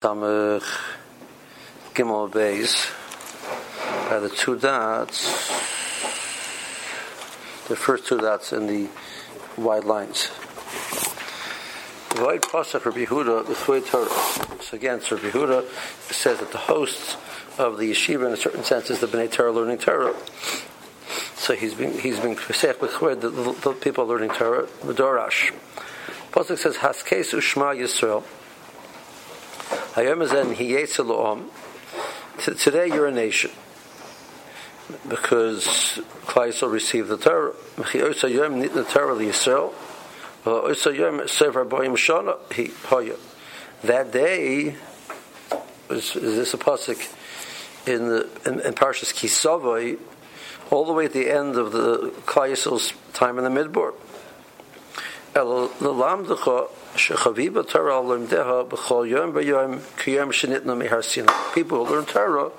Samech Gimel Beis by the two dots, the first two dots in the wide lines. Void Pasach Rabbi the Chvei Torah. So again, so Rabbi says that the hosts of the yeshiva, in a certain sense, is the Bnei Torah learning Torah. So he's been he's been the, the, people learning Torah, the Dorash. Pasuk says Haskesu Shema Yisrael. Today you're a nation because Klaisel received the Torah. Yom The Torah Yisrael. That day is, is this a pasuk in the in, in Parshas Kisavoi, all the way at the end of the Klaisel's time in the Midbar. People who learn Torah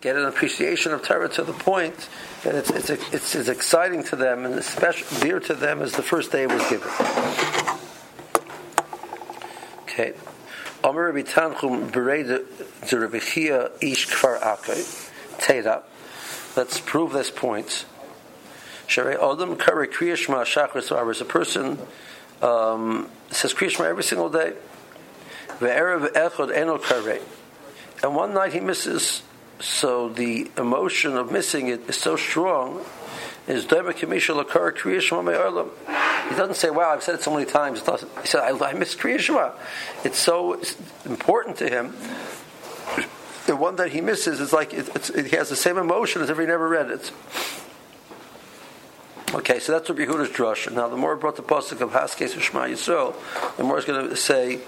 get an appreciation of Torah to the point that it's, it's, it's, it's exciting to them and especially dear to them as the first day it was given. Okay. Amr Rabbi Tanchum Bereda Zeravichia Ish Kfar Akai Teda. Let's prove this point. Sharei Adam Kari Kriyashma Shachris is a person um, says Krishma every single day. And one night he misses, so the emotion of missing it is so strong. Is He doesn't say, "Wow, I've said it so many times." He said, "I, I miss Kriya Shema." It's so important to him. The one that he misses is like it, he has the same emotion as if he never read it. Okay, so that's what Yehuda's drush. Now, the more brought the pasuk of Haskes Shema Yisrael, the more is going to say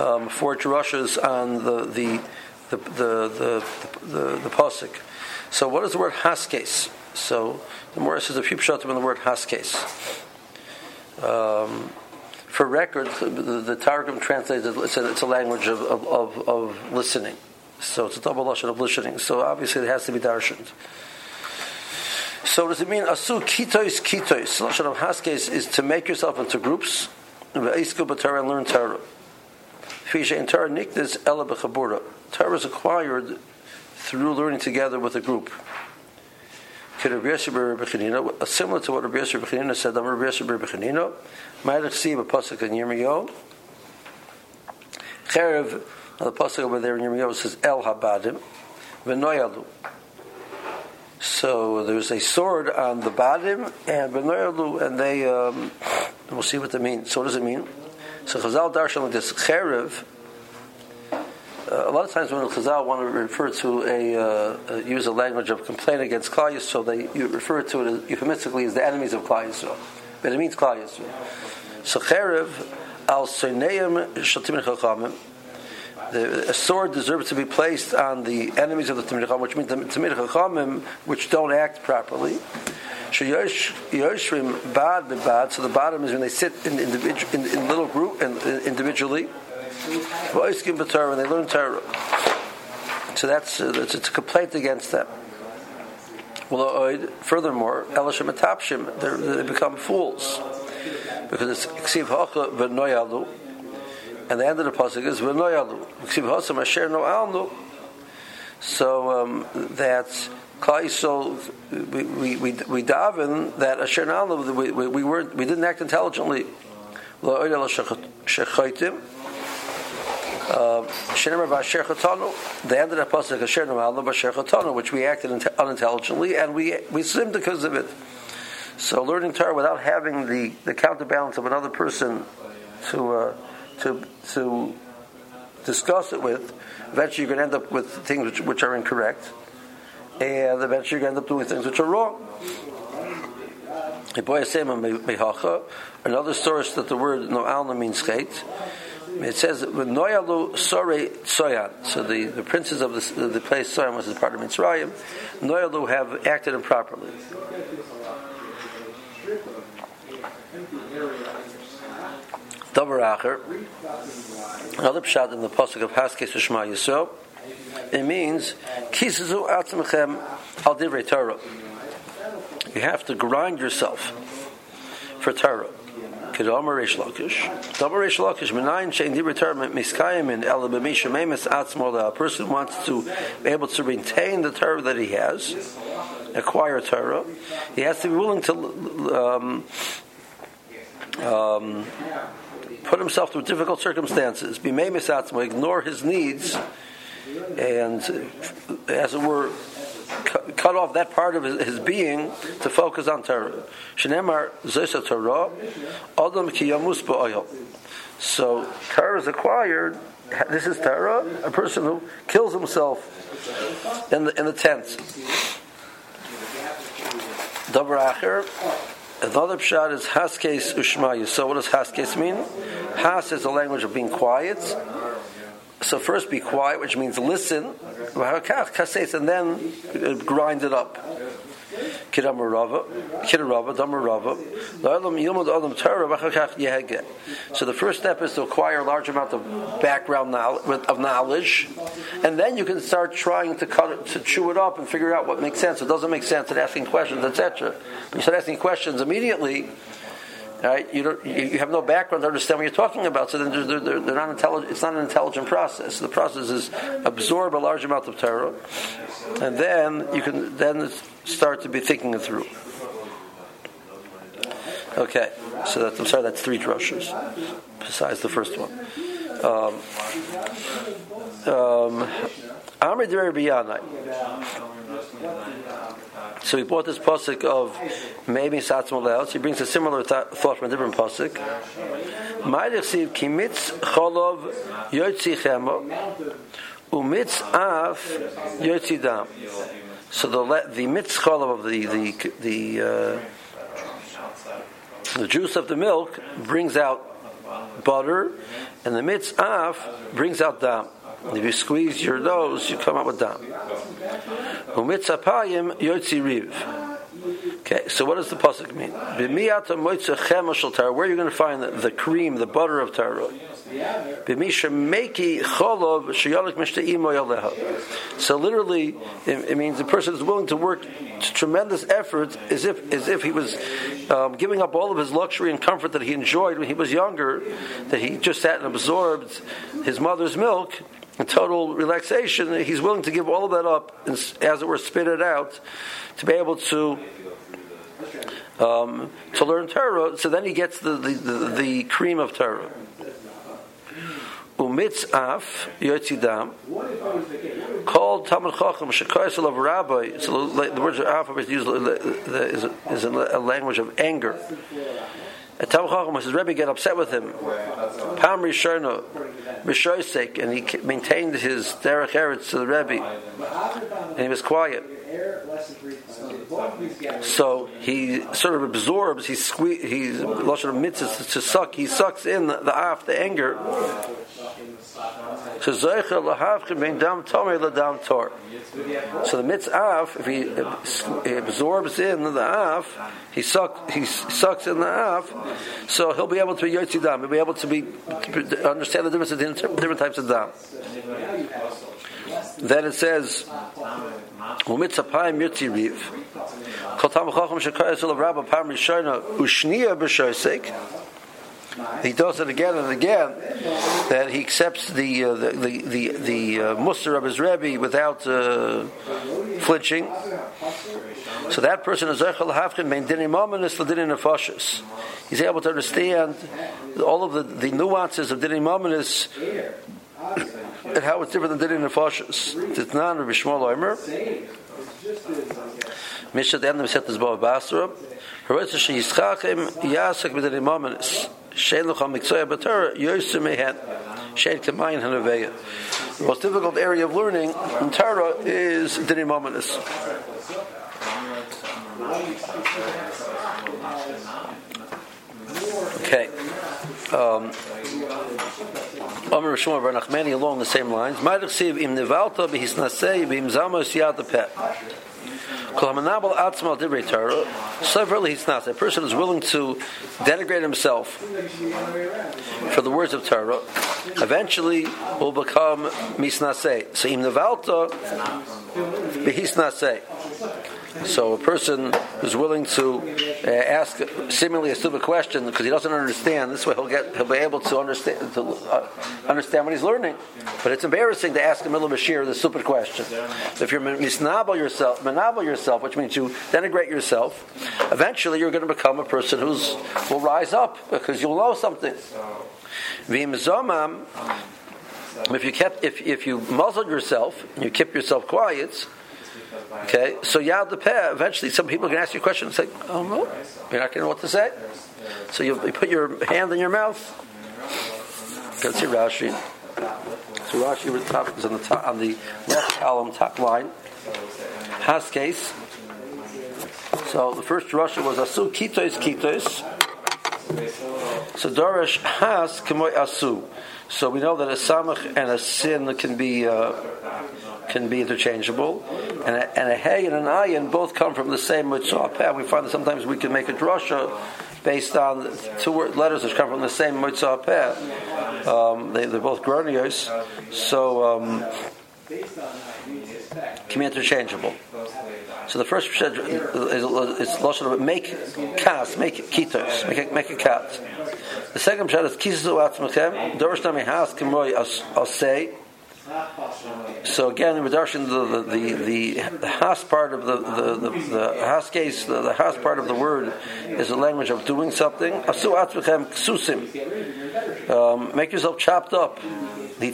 um, four drushes on the the the the the, the, the pasuk. So, what is the word Haskes? So, the more says a few pshatim in the word Haskes. Um, for record, the, the Targum translates it, it's a, it's a language of, of, of, of listening. So it's a double lashon of listening. So obviously it has to be darshaned. So does it mean asu kitois kitois? Lashon of haskes is to make yourself into groups. Ve'isku b'Torah and learn Torah. Fisha in Torah nikdes ela b'chabura. Torah is acquired through learning together with a group. Uh, similar to what Rabbi Yosef Bechanina said, I'm Rabbi Yosef Bechanina. Ma'alech see a pasuk in Yirmiyahu. Cherev, the pasuk over there in Yirmiyahu says El Habadim. V'noyalu. So there's a sword on the bottom, and and they um, we'll see what they mean. So what does it mean? So Chazal darshan like this cherev. Uh, a lot of times when Chazal want to refer to a uh, uh, use a language of complaint against Klal Yisrael, they you refer to it as, euphemistically as the enemies of Klal Yisrael, but it means Klal Yisrael. So cherev al Soneim Shatim Chachamim the, a sword deserves to be placed on the enemies of the Tamid Chachamim, which means the Tamid Chachamim which don't act properly. So the bottom is when they sit in individual in, in little group and individually. And they learn Torah. So that's, uh, that's it's a complaint against them. Well, furthermore, Elishim Atapshim, they become fools because it's and the end of the pasuk is v'noyalu. Ksiv hosam asher no alnu. So um, that's so we we we, we daven that asher no alnu. We, we, we weren't we didn't act intelligently. Lo oil shechaytim. Uh, the end of the pasuk asher no alnu b'asher chatanu, which we acted unintelligently and we we sinned because of it. So learning Torah without having the, the counterbalance of another person to uh, to to discuss it with, eventually you're going to end up with things which, which are incorrect, and eventually you're going to end up doing things which are wrong. Another source that the word no'alna means chait. It says noyalu sore soyan. So the, the princes of the, the place soyan was part of Mitzrayim. Noyalu have acted improperly. Davar Acher, another pshat in the pasuk of Haskes Shema Yisrael, it means Kisazu Atzmechem Al Divrei Torah. You have to grind yourself for Torah. Kedamar Reish Lakish. Damar Reish Lakish, Menayin Shein Dibur Torah Miskayim in El B'Misha Memes Atzmo. A person wants to be able to retain the Torah that he has, acquire Torah. He has to be willing to um, um, put himself through difficult circumstances. Ignore his needs, and as it were, cut off that part of his, his being to focus on Torah. Shenemar Zesa Torah, Adam Kiyamus Ba'oil. So Torah is acquired. This is Torah, a person who kills himself in the in the tent. Davar. Another pshat is Haskes Ushmayu. So what does Haskes mean? Has is a language of being quiet. So first be quiet, which means listen, and then uh, grind it up. So the first step is to acquire a large amount of background knowledge, of knowledge, and then you can start trying to cut it, to chew it up and figure out what makes sense. It doesn't make sense, and asking questions, etc. You start asking questions immediately, Right? You, don't, you have no background to understand what you're talking about, so then they're, they're, they're not intelligent. It's not an intelligent process. The process is absorb a large amount of Torah, and then you can then start to be thinking it through. Okay, so that, I'm sorry, that's three drushes besides the first one. Um, um, so he brought this pasuk of maybe Satzmalel. So he brings a similar th- thought from a different pasuk. Ma'irechsiv kimitz cholov yotzi chemo umitz af yotzi dam. So the the mitz cholov of the the the uh, the juice of the milk brings out butter, and the mitz af brings out dam. And if you squeeze your nose, you come out with dam. Umitzapayim yotzi riv. Okay, so what does the pasuk mean? Where are you going to find the, the cream, the butter of Torah? So literally, it, it, means the person is willing to work tremendous effort, as if as if he was um, giving up all of his luxury and comfort that he enjoyed when he was younger, that he just sat and absorbed his mother's milk total relaxation, he's willing to give all of that up and, as it were, spit it out to be able to um, to learn Torah. So then he gets the, the, the, the cream of Torah. Umitz af yotzidam called Talmud Chacham shekayis of rabbi. So the word af is used is a language of anger. And Talmud Chacham, his Rebbe get upset with him. Pam Rishona, Rishosek, and he maintained his derech eretz to the Rebbe, and he was quiet. So he sort of absorbs, he squeeze, he's mitzvahs to suck. He sucks in the, the af, the anger. So the mitzvah, if he absorbs in the af, he sucks, he sucks in the af, so he'll be able to be yotzi dam. He'll be able to be to understand the difference between different types of dam. Then it says, "Umitzapayim yotzi riv." Kol tam chacham shekayas ulav rabba pam rishona ushniya b'shoisek. He does it again and again that he accepts the uh, the the the, the uh, muster of his rebbe without uh, flinching. So that person is zechel hafkin mein dinim ominous l'dinim nefashis. He's able to understand all of the, the nuances of dinim ominous and how it's different than dinim nefashis. Titnan Rabbi Shmuel Omer. Mishat Emnem set this Bav Basra. Haretz sheyischachim yasak b'dinim ominous. The most difficult area of learning in Torah is Dinim Ominous. Okay. Um, Amr Shmuel Bar Nachmani along the same lines. Ma'adachsiv im nevalta b'hisnasei b'im zamos yad Severally, he's not. A person is willing to denigrate himself for the words of Torah. Eventually, will become misnase. So im nevalta behisnase. So a person who's willing to uh, ask seemingly a stupid question because he doesn't understand, this way he'll get he'll be able to understand to uh, understand what he's learning. But it's embarrassing to ask a middle of a shir the stupid question. If you're misnabel yourself, menabel yourself, which means you denigrate yourself, eventually you're going to become a person who's will rise up because you'll know something. If you kept, if, if you muzzled yourself and you kept yourself quiet, okay, so yad the peh, eventually some people can ask you a question and say, oh no, you're not going to know what to say. So you, put your hand in your mouth. Let's see Rashi. So Rashi was is on the top, on the left column, top line. Has case. So the first Rashi was asu kitos kitos. So Dorish has kemoy asu. So we know that a samach and a sin can be uh, can be interchangeable, and a, and a and an ayin both come from the same mitzvah We find that sometimes we can make a drasha based on two letters which come from the same mitzvah um, they, are both gronios, so um, can be interchangeable. So the first is, is lashon make kas, make kitos, make a, make a cat. The second pshat is kisu atzmechem. Dorish nami k'moi asay. So again, we're darshan the the, the the has part of the the the, the has case the, the has part of the word is a language of doing something. Asu atzmechem ksusim. Um, make yourself chopped up. To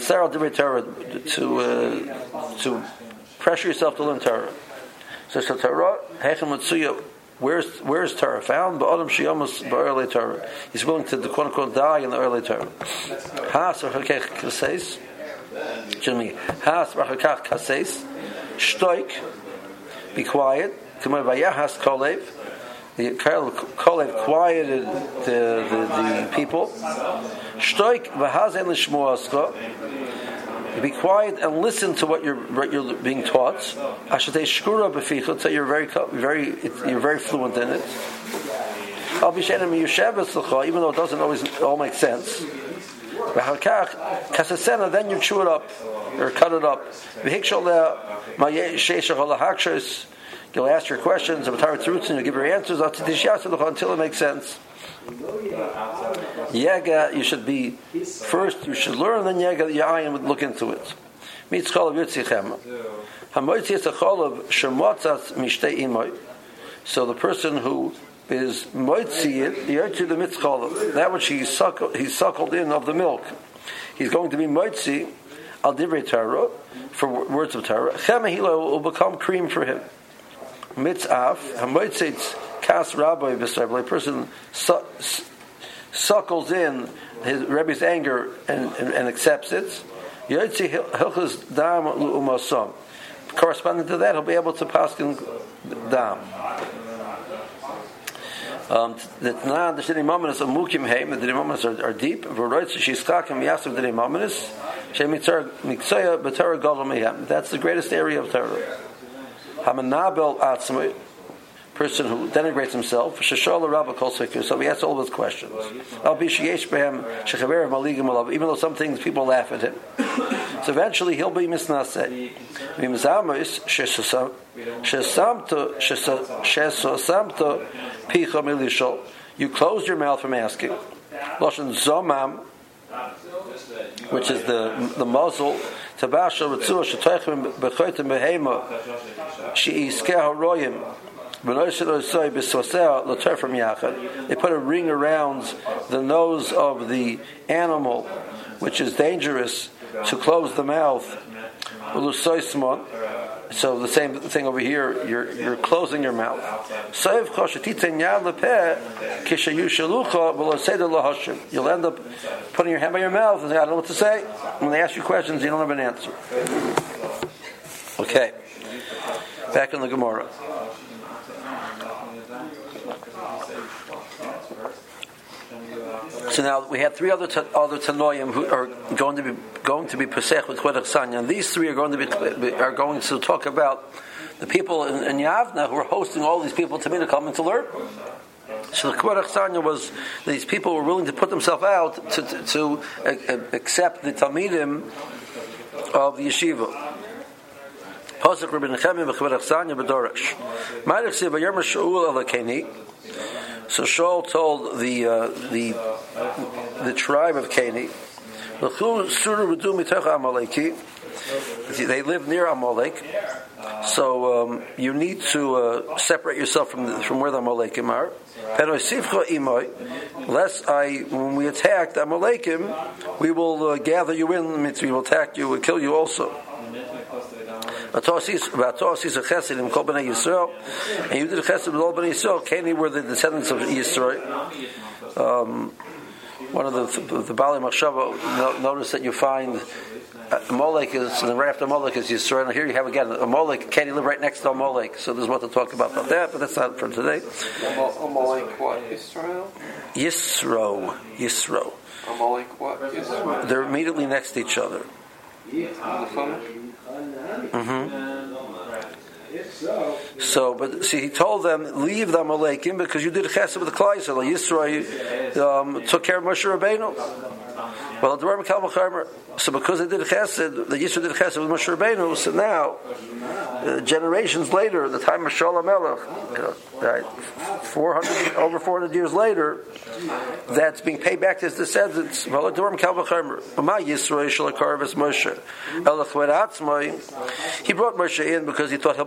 uh, to pressure yourself to learn Torah. So Torah hechem Where's where's Torah found? But Adam Shiyamas early Torah. He's willing to quote unquote die in the early Torah. Has rachakech kaseis. me. Has rachakach kaseis. Shtoik. Be quiet. Kamay vayahas kolev. The Kolev quieted the, the, the people. Shtoik v'hazen l'shmuaska be quiet and listen to what you're what you're being taught. Ashate shkura b'ficha, so you're very very you're very fluent in it. I'll be even though it doesn't always all make sense. Then you chew it up or cut it up. You'll ask your questions and you give your answers until it makes sense. Yega, you should be first. You should learn, then Yega, your eye would look into it. So the person who is moitzi it, yotzi the mitzchol, that which he suckled, he suckled in of the milk. He's going to be moitzi al divrei Torah for words of Torah. Chemahilo will become cream for him. Mitzaf hamoitzitz kas rabbi b'sarble. A person su- suckles in his Rebbe's anger and, and, and accepts it. Yotzi hilchas dam u'masam. Corresponding to that, he'll be able to pass in dam. Um, the Tanan, the Shini Mominus of Mukim Heim, the Mominus are, are deep. V'roitz Shishkak and Yasav the Mominus, Shem Mitzar Miksoya B'Torah Gadol Mehem. That's the greatest area of Torah. Hamanabel Atzmai, person who denigrates himself, so he asks all those questions. Even though some things people laugh at him. So eventually he'll be misnaseh. You close your mouth from asking. Zomam, which is the the muzzle. Tabasha ritzua shetoichem bechoitem behema she'iskeh haroyim they put a ring around the nose of the animal, which is dangerous, to close the mouth. So the same thing over here, you're, you're closing your mouth. You'll end up putting your hand by your mouth and say, I don't know what to say. When they ask you questions, you don't have an answer. Okay. Back in the Gemara. So now we have three other t- other tanoim who are going to be going to be pesach with Kwedach Sanya, and these three are going to be are going to talk about the people in, in Yavna who are hosting all these people to me to come and to learn. So the Kwedach Sanya was these people were willing to put themselves out to, to, to uh, accept the Talmidim of the yeshiva. Pasuk Rabbi Nechemia b'Chavad Achsanya b'Doresh. Ma'arich Siv Vayerma Shaul Alakeni. So Shaul told the uh, the the tribe of Keni, they live near Amalek, so um, you need to uh, separate yourself from the, from where the Amalekim are. Lest I, when we attack the Amalekim, we will uh, gather you in, we will attack you, we will kill you also. And you did chesed with all bnei Yisrael. Keni were the descendants of Yisro. Um, one of the the Bali Machshava notice that you find uh, Molech is and right after Molech is Yisrael. And here you have again a Molech. Can he live right next to a Molech? So there's what to talk about about that, but that's not for today. Amalek what? Yisrael. Yisro, Yisro. Amalek what? Yisrael. They're immediately next to each other. Mm-hmm. So, but see, he told them, leave the Amalekim because you did chesed with the Klai Yisrael. um, took care of Moshe Rabbeinu. Well, the Ram So because they did chesed, the Yisro did chesed with Moshe Rabbeinu. So now, uh, generations later, the time of Shalom Melech, you know, right, 400, over 400 years later, that's being paid back to his descendants. Well, the Ram My Yisro shall Karvas Moshe. He brought Moshe in because he thought that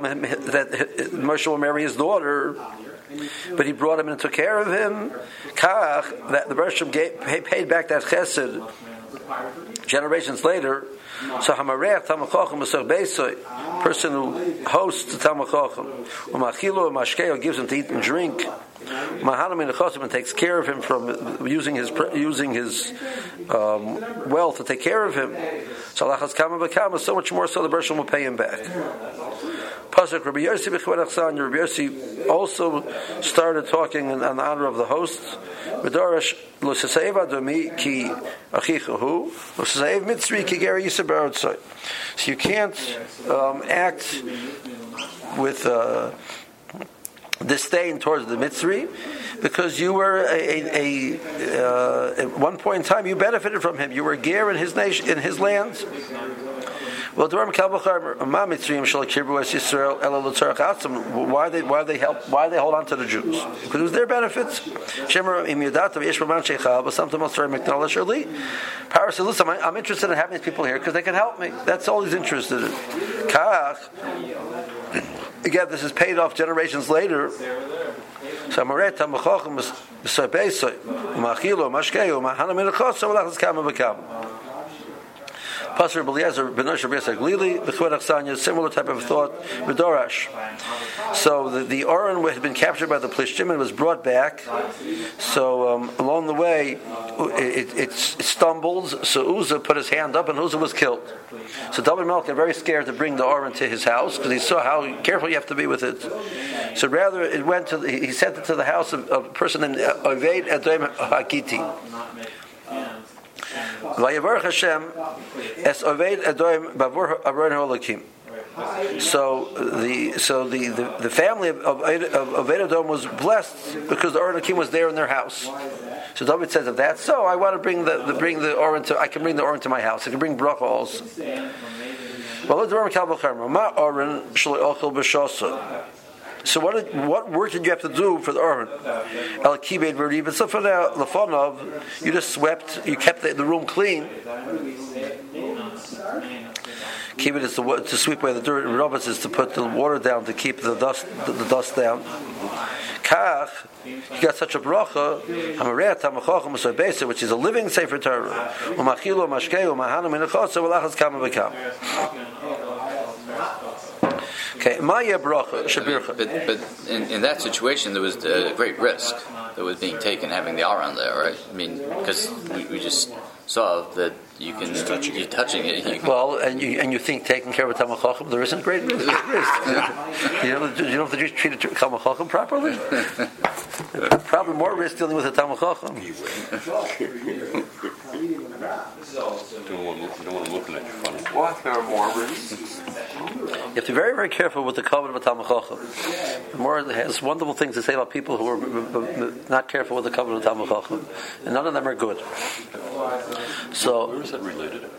Moshe will marry his daughter but he brought him and took care of him. Kach, that the Bershom paid back that chesed generations later. So Hamarech Tamachochem Beisoy, person who hosts the Tamachochem, Umachilo Mashkeo gives him to eat and drink. Mahanam in and takes care of him from using his using his um, wealth to take care of him. So Lachas Kama so much more so the Bershom will pay him back. Pasuk Rabbi Yossi B'chvad Rabbi Yossi also started talking in, in honor of the host. Saseiv adomi ki achichahu mitzri ki geri. So you can't um, act with uh, disdain towards the Mitzri because you were a, a, a uh, at one point in time you benefited from him. You were a ger in his nation in his land. Well, Why they why they help why they hold on to the Jews? Because it was their benefits. Said, "Listen, I'm interested in having these people here because they can help me. That's all he's interested in." Again, this is paid off generations later. So Pastor Beliezer Benosh Rabbi Glili, the Achsanya, similar type of thought, Bedorash. So the, the Oren had been captured by the Plishtim and was brought back. So um, along the way, it, it, it, stumbled. So Uzzah put his hand up and Uzzah was killed. So David Melch very scared to bring the Oren to his house because he saw how careful you have to be with it. So rather, it went to he sent it to the house of, of a person named Oved Edom Hakiti. So the so the, the, the family of of, of Edom was blessed because the Oren was there in their house. So David says, if that's so, I want to bring the, the bring the Oren to I can bring the Oren to my house. I can bring bracha also. Well, the Oren Ma Oren Shaloi Ochel B'Shosa. So what did, what work did you have to do for the Aron? El kibed v'ribet. So for the lafonov, you just swept, you kept the, the room clean. Kibed is to, to sweep away the dirt. Robert is to put the water down to keep the dust the, the dust down. Kach, you got such a bracha, Hamareat Hamachachim Besa, which is a living Sefer Torah. Umachilo Mashkei Umahanu Minachotza Ulachas Kama Bekam. Okay, Maya bracha shabircha. But, but in, in, that situation, there was a great risk that was being taken having the aron there, right? I mean, because we, we, just saw that you can just touching you're touching it. You well, and you and you think taking care of a tamachachim, there isn't great risk. you know, you know if the Jews treated tamachachim properly. Probably more risk dealing with a tamachachim. don't want them looking at you funny. What? There are more risks. You have to be very, very careful with the covenant of Talmud Chacham. The more has wonderful things to say about people who are not careful with the covenant of Talmud Chacham, and none of them are good. So, where is that related?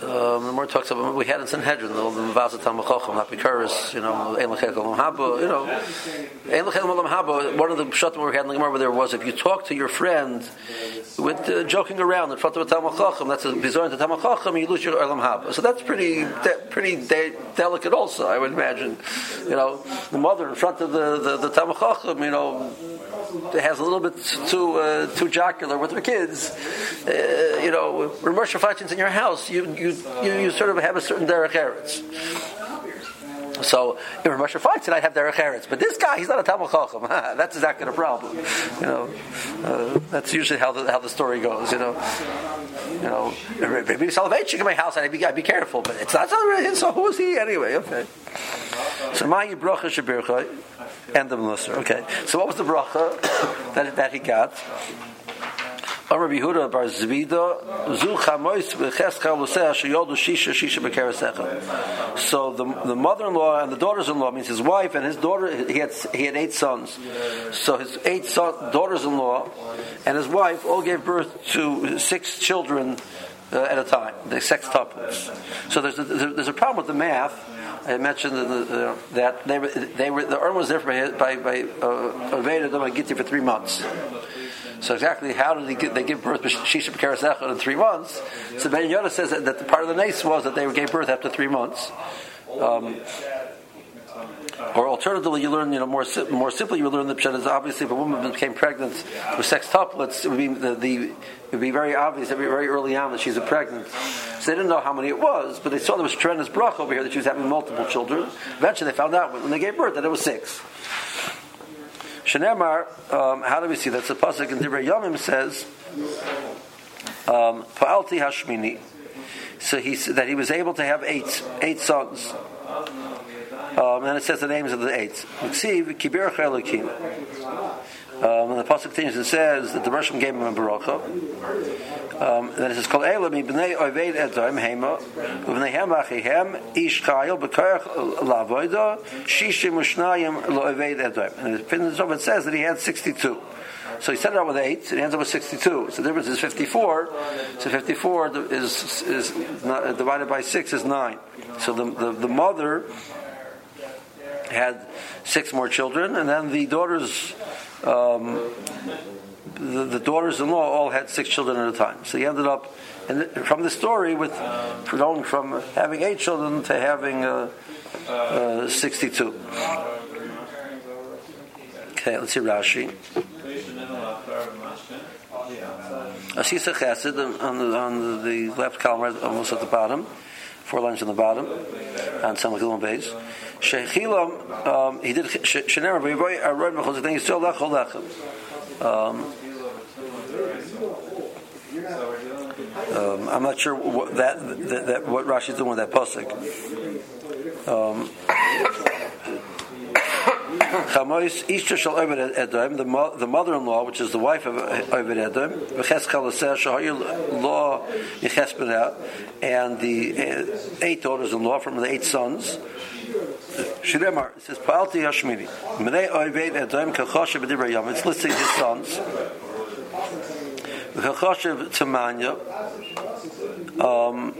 Um, the more talks about we had in Sanhedrin, the Mavasa Talmachochem, not Bikuris, you know, Ein Lechek Olam Haba, you know, Ein Lechek Olam Haba. One of the pshatim we had in the Gemara there was if you talk to your friend with uh, joking around in front of a Talmachochem, that's a bizarre to Talmachochem, you lose your Olam Haba. So that's pretty, de- pretty de- delicate, also. I would imagine, you know, the mother in front of the the, the Talmachochem, you know has a little bit too uh, too jocular with her kids, uh, you know, when Fachins in your house, you, you you you sort of have a certain derech eretz. So if Moshe fights it, I have derech eretz. But this guy, he's not a Talmud Chacham. that's exactly the problem. You know, uh, that's usually how the how the story goes. You know, you know, maybe salvation in my house, I'd be, I'd be careful. But it's not so. Who is he anyway? Okay. So my bracha shabircha and the Musar. Okay. So what was the bracha that, that he got? Yehuda bar Zvida zu chamois shisha shisha b'kerasecha. So the the mother-in-law and the daughters-in-law means his wife and his daughter. He had he had eight sons. So his eight son, daughters-in-law and his wife all gave birth to six children uh, at a time. The sextuplets. So there's a, there's a problem with the math. I mentioned the, uh, that they were, they were the urn was there by by, by uh, Aveda for three months. So exactly how did they give, birth Shisha B'Karasecha in three months? So Ben Yoda says that, that the part of the nace was that they gave birth after three months. Um, or alternatively, you learn, you know, more more simply, you learn the pshat is obviously if a woman became pregnant with sextuplets, it would be the, the it would be very obvious, very, very early on that she's a pregnant. So they didn't know how many it was, but they saw there was tremendous brach over here that she was having multiple children. Eventually, they found out when they gave birth that it was six. Shenemar, um, how do we see that? The pasuk in Divrei Yomim says, um, "Pa'alti Hashmini." So he that he was able to have eight eight sons. Um, and it says the names of the eight. Um, and the pasuk continues and says that the Russian gave him a baracha. Um, then it says, "Kol elam ibnei oved edom hema uvnei hem achihem ish chayil b'koyach lavoida shishim ushnayim lo oved edom." And it finishes off. It says that he had sixty-two. So he started out with eight, and he ends up with 62. So the difference is 54. So 54 is, is not, divided by 6 is 9. So the, the, the mother had six more children, and then the daughters um, the, the daughters-in-law all had six children at a time. So he ended up, the, from the story, with going from having eight children to having uh, uh, 62. Okay, let's see Rashi. Asisa Chesed on the, on the left column, almost at the bottom, four lines on the bottom, on Samachilon base. Shechilam, um, he did Shenemar, but he wrote Mechol Lechem. Um, I'm not sure what that, that, that what Rashi's doing with that pasuk. Um, Chamois Edom, the mother-in-law, which is the wife of Oved Edom, V'Cheskel Aseh Shahayil Law Yechespenah, and the uh, eight daughters-in-law from the eight sons. Shiremar it says Pa'alti B'Divrei It's listing his sons. Kachoshev Tamanya. Um,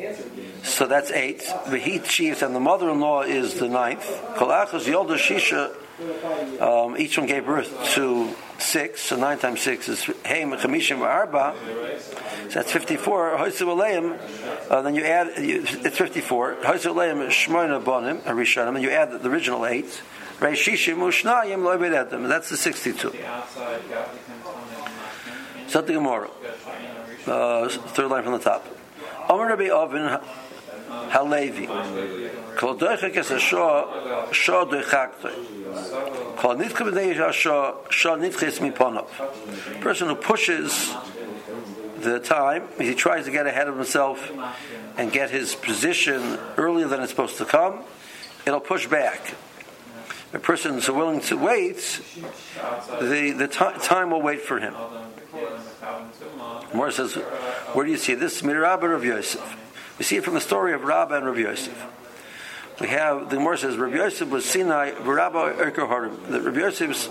so that's eight. The heat chiefs and the mother-in-law is the ninth. Kolachos Yolda Shisha um, each one gave birth to six, so nine times six is Haim Chamishim Arba. So that's fifty-four. Hoysu. Uh, then you add it's fifty-four. Hoysu Aleim Shmoina Bonim Arishanim, and you add the, original eight. Reishishim Ushnayim Loibed That's the sixty-two. So the Gemara, uh, third line from the top. Omer Rabbi Oven Halevi. Kol doichek es a shah, shah doichaktoi. Kol nitke b'nei shah, shah nitches miponov. Person who pushes the time, he tries to get ahead of himself and get his position earlier than it's supposed to come, it'll push back. A person is willing to wait, the, the t- time will wait for him. Mor says, where do you see this? Mirabah of Yosef. We see it from the story of Rabba and Rabbi Yosef. We have the Gemara says Rabbi Yosef was Sinai, Rabba Erker Harim. That Rabbi Yosef's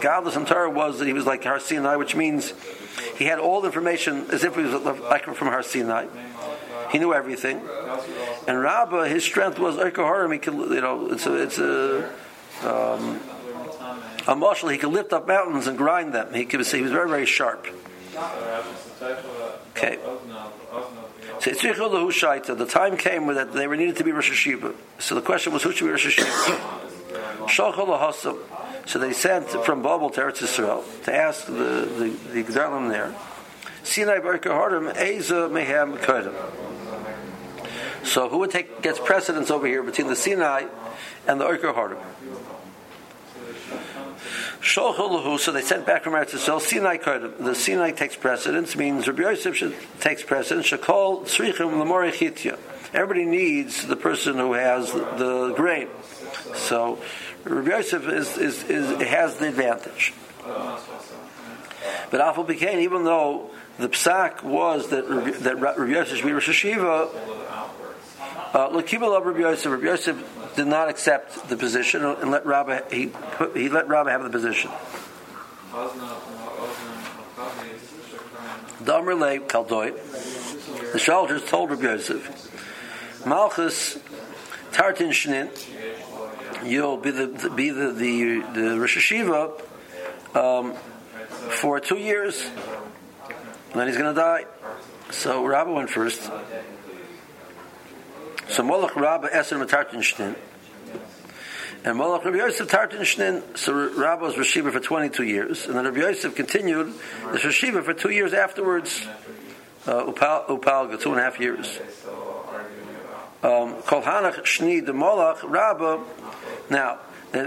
godless and Torah was that he was like Har Sinai, which means he had all the information as if he was like from Har Sinai. He knew everything. And Rabbah, his strength was Erkaharim. He could, you know, it's a, it's a, um, a. He could lift up mountains and grind them. He could he was very, very sharp. Okay. So the time came that they were needed to be Rosh Hashiva. So the question was, who should be Rosh Hashiva? So they sent from Babel to Eretz Yisrael to ask the the, the Gdalim there. Sinai Hardim Eza Mehem Kodim. So who would take gets precedence over here between the Sinai and the Orka Hardim? So they sent back from Eretz Yisrael. Sinai Kodim. The Sinai takes precedence. Means Rabbi Yosef takes precedence. Shakol Tzrichim Lamori Chitya. Everybody needs the person who has the grain. So Rabbi Yosef is, is, is, has the advantage. But Afal became, even though the psak was that that Rabbi Yosef should be Rosh Hashiva. Uh, Lakibal of Rabbi Yosef, Rabbi Yosef did not accept the position and let Rabbi he he let Rabbi have the position. Damrle Kaldoit, the soldiers told Rabbi Yosef, Malchus Tartin Shnin, you'll be the be the the, the Rosh Hashiva um, for two years and then he's going to die. So Rabbi went first. So Molech Rabbi Eser Matartinshtin. And Molech Rabbi Yosef Tartinshtin, so Rabbi was Rashiva for 22 years. And then Rabbi Yosef continued the Rashiva for two years afterwards. Uh, Upal, Upalga, two and a half years. Um, Kol Hanach Shni de Molech Rabbi. Now, uh,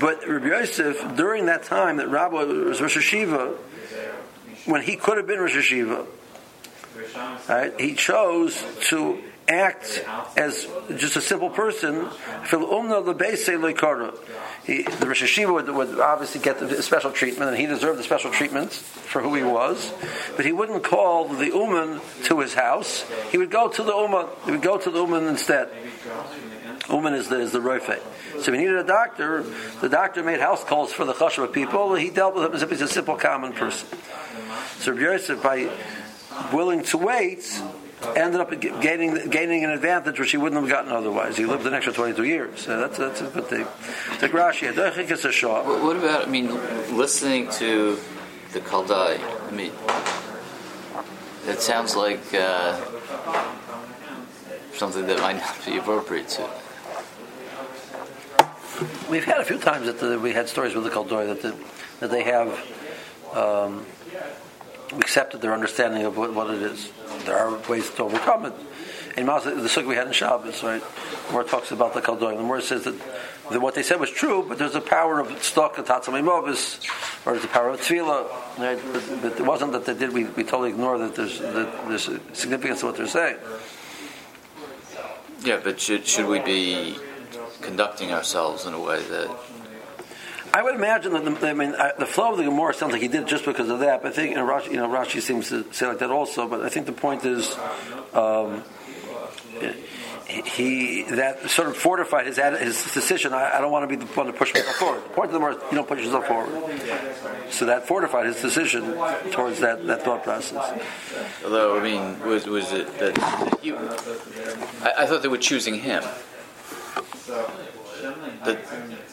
but Rabbi Yosef, during that time that Rabbi was Rosh Hashiva, when he could have been Rosh Hashiva, right, he chose to act as just a simple person. He, the Rosh Hashiva would, would, obviously get the special treatment, and he deserved the special treatment for who he was. But he wouldn't call the Uman to his house. He would go to the Uman. He would go to the Uman instead. Uman is the, is the Rofe. So he needed a doctor. The doctor made house calls for the Chashva people. He dealt with him as if he's a simple common person. So Yosef, by willing to wait, ended up gaining gaining an advantage which he wouldn't have gotten otherwise. He lived an extra 22 years. So that's, that's a good thing. Like Rashi, What about, I mean, listening to the Kaldai? I mean, it sounds like uh, something that might not be appropriate to. We've had a few times that the, we had stories with the Kaldai that, the, that they have um, accepted their understanding of what, what, it is. There are ways to overcome it. In Maz, the sukkah we had in Shabbos, right, where it talks about the Kaldoim, the more says that, that, what they said was true, but there's a power of stock, movis, or there's a power of tefillah. Right? But, but, it wasn't that they did. We, we totally ignore that there's that there's significance to what they're saying. Yeah, but should should we be conducting ourselves in a way that I would imagine that the, I mean uh, the flow of the Gemara sounds like he did just because of that. But I think you know, Rashi, you know, Rashi seems to say like that also. But I think the point is. Um, he that sort of fortified his his decision. I, I, don't want to be the one to push myself forward. The point of the Gemara, you don't push yourself forward. So that fortified his decision towards that, that thought process. Although I mean, was was it that, that you? I, I thought they were choosing him that,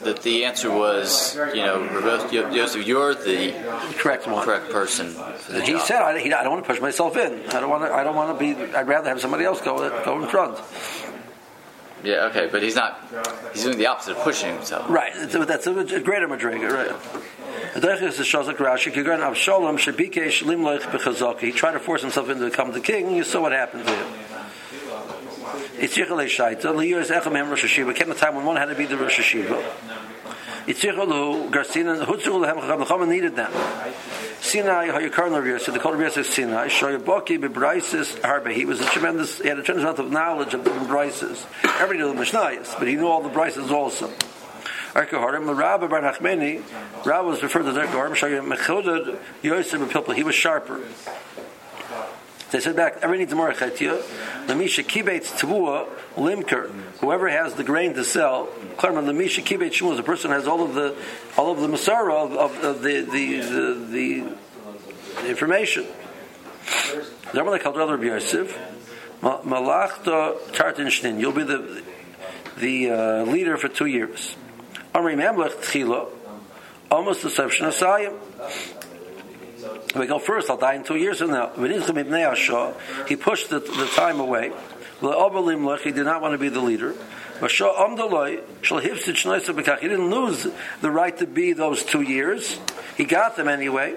that the answer was, you know, Joseph, you're the correct one, correct person he job. said, I, he, I, don't want to push myself in. I don't want to. I don't want to be. I'd rather have somebody else go go in front. Yeah, okay, but he's not. He's doing the opposite of pushing himself. Right. That's a, a greater madriga, right? He tried to force himself into become the king. You saw what happened to him. Itzichel Shaita, Liyos Echem Hem Rosh Hashiva, came a time when one had to be the Rosh Hashiva. Itzichel Hu, Garcina, Hutzul Lehem Chacham, Chacham needed them. Sinai, Hayakar Rav so the Kol Rav Yosef Sinai, Shoyabaki Bebraisis Harbe. He was a tremendous, he had a tremendous amount of knowledge of different Brises. Everybody knew the Mishnayos, but he knew all the Brises also. Arkaharim, the Rabbi Bar Nachmeni, Rabbi was referred to as Arkaharim, Shoyab Mechodad Yosef Pilpul, he was sharper. They said back, everybody needs a marachetya. Lamisha kibetz tavua limker. Whoever has the grain to sell, klarma lamisha kibetz shmuz, the person who has all of the all of the masara of, of, of the, the, the, the information. They called Rabbi Yosef, Malachta Tartan Shnin. You'll be the the uh, leader for two years. Amri Mamlech Tchila, almost the section of Sayim. We go first, I'll die in two years from now. He pushed the, the time away. He did not want to be the leader. He didn't lose the right to be those two years. He got them anyway.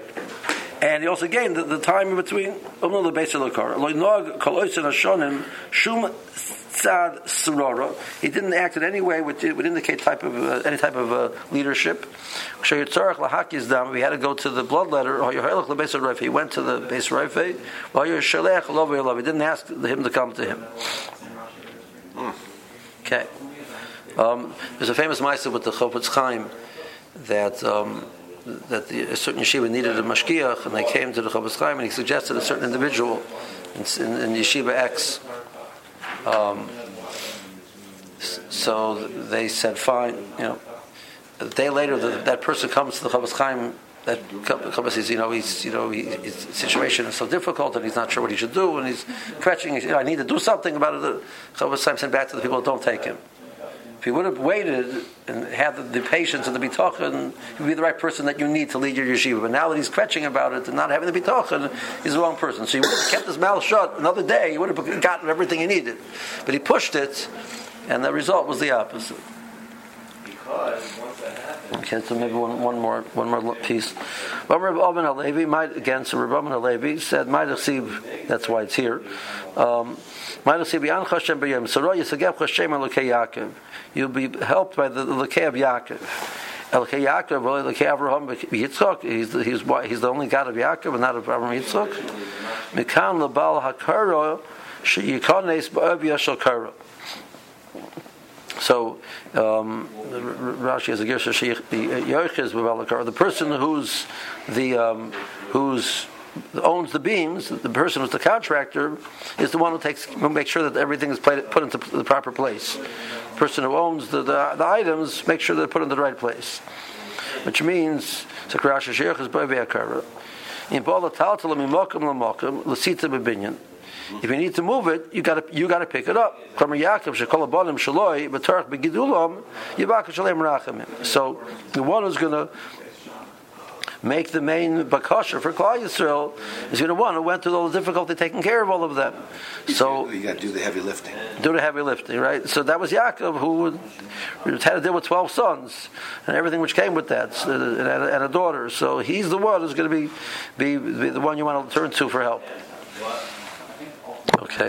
And he also gained the, the time in between. He didn't act in any way which would indicate type of uh, any type of uh, leadership. We had to go to the bloodletter. He went to the base Rafe. He didn't ask him to come to him. Okay. Um, there's a famous ma'aseh with the Chofetz Chaim that um, that the, a certain yeshiva needed a mashgiach, and they came to the Chofetz Chaim, and he suggested a certain individual in, in, in yeshiva X. Um, so they said, fine, you know. A day later, the, that person comes to the Chofetz Chaim. That Chofetz says, you know, he's, you know, he, his situation is so difficult, and he's not sure what he should do, and he's scratching. You know, I need to do something about it. The Chaim sent back to the people, don't take him. If he would have waited and had the, patience and the bitachon, he would be the right person that you need to lead your yeshiva. But now that he's kvetching about it and not having the bitachon, he's the wrong person. So he would have kept his mouth shut another day. He would have gotten everything he needed. But he pushed it, and the result was the opposite. Okay, so maybe one, one more one more piece. Rabbi Halevi might again, so Rabbi Halevi said, "Might That's why it's here. Um, You'll be helped by the Lekei of Yaakov. Elokei Yaakov, Lekei Avraham Yitzchak. He's the, he's, he's the only God of Yaakov and not of Avraham Yitzchak. Mikan lebal hakara sheyikones ba'av yashal kara. So um, Rashi has a girsa Yoichiz b'balakar. The person who's the um, who's owns the beams, the person who's the contractor, is the one who takes who makes sure that everything is put into the proper place. The person who owns the, the, the items makes sure they're put in the right place, which means if you need to move it, you got to you got to pick it up. So the one who's going to make the main bakasha for Klal Yisrael is going to one who went through all the difficulty taking care of all of them. So you got to do the heavy lifting. Do the heavy lifting, right? So that was Yaakov who had to deal with twelve sons and everything which came with that, and a daughter. So he's the one who's going to be, be, be the one you want to turn to for help.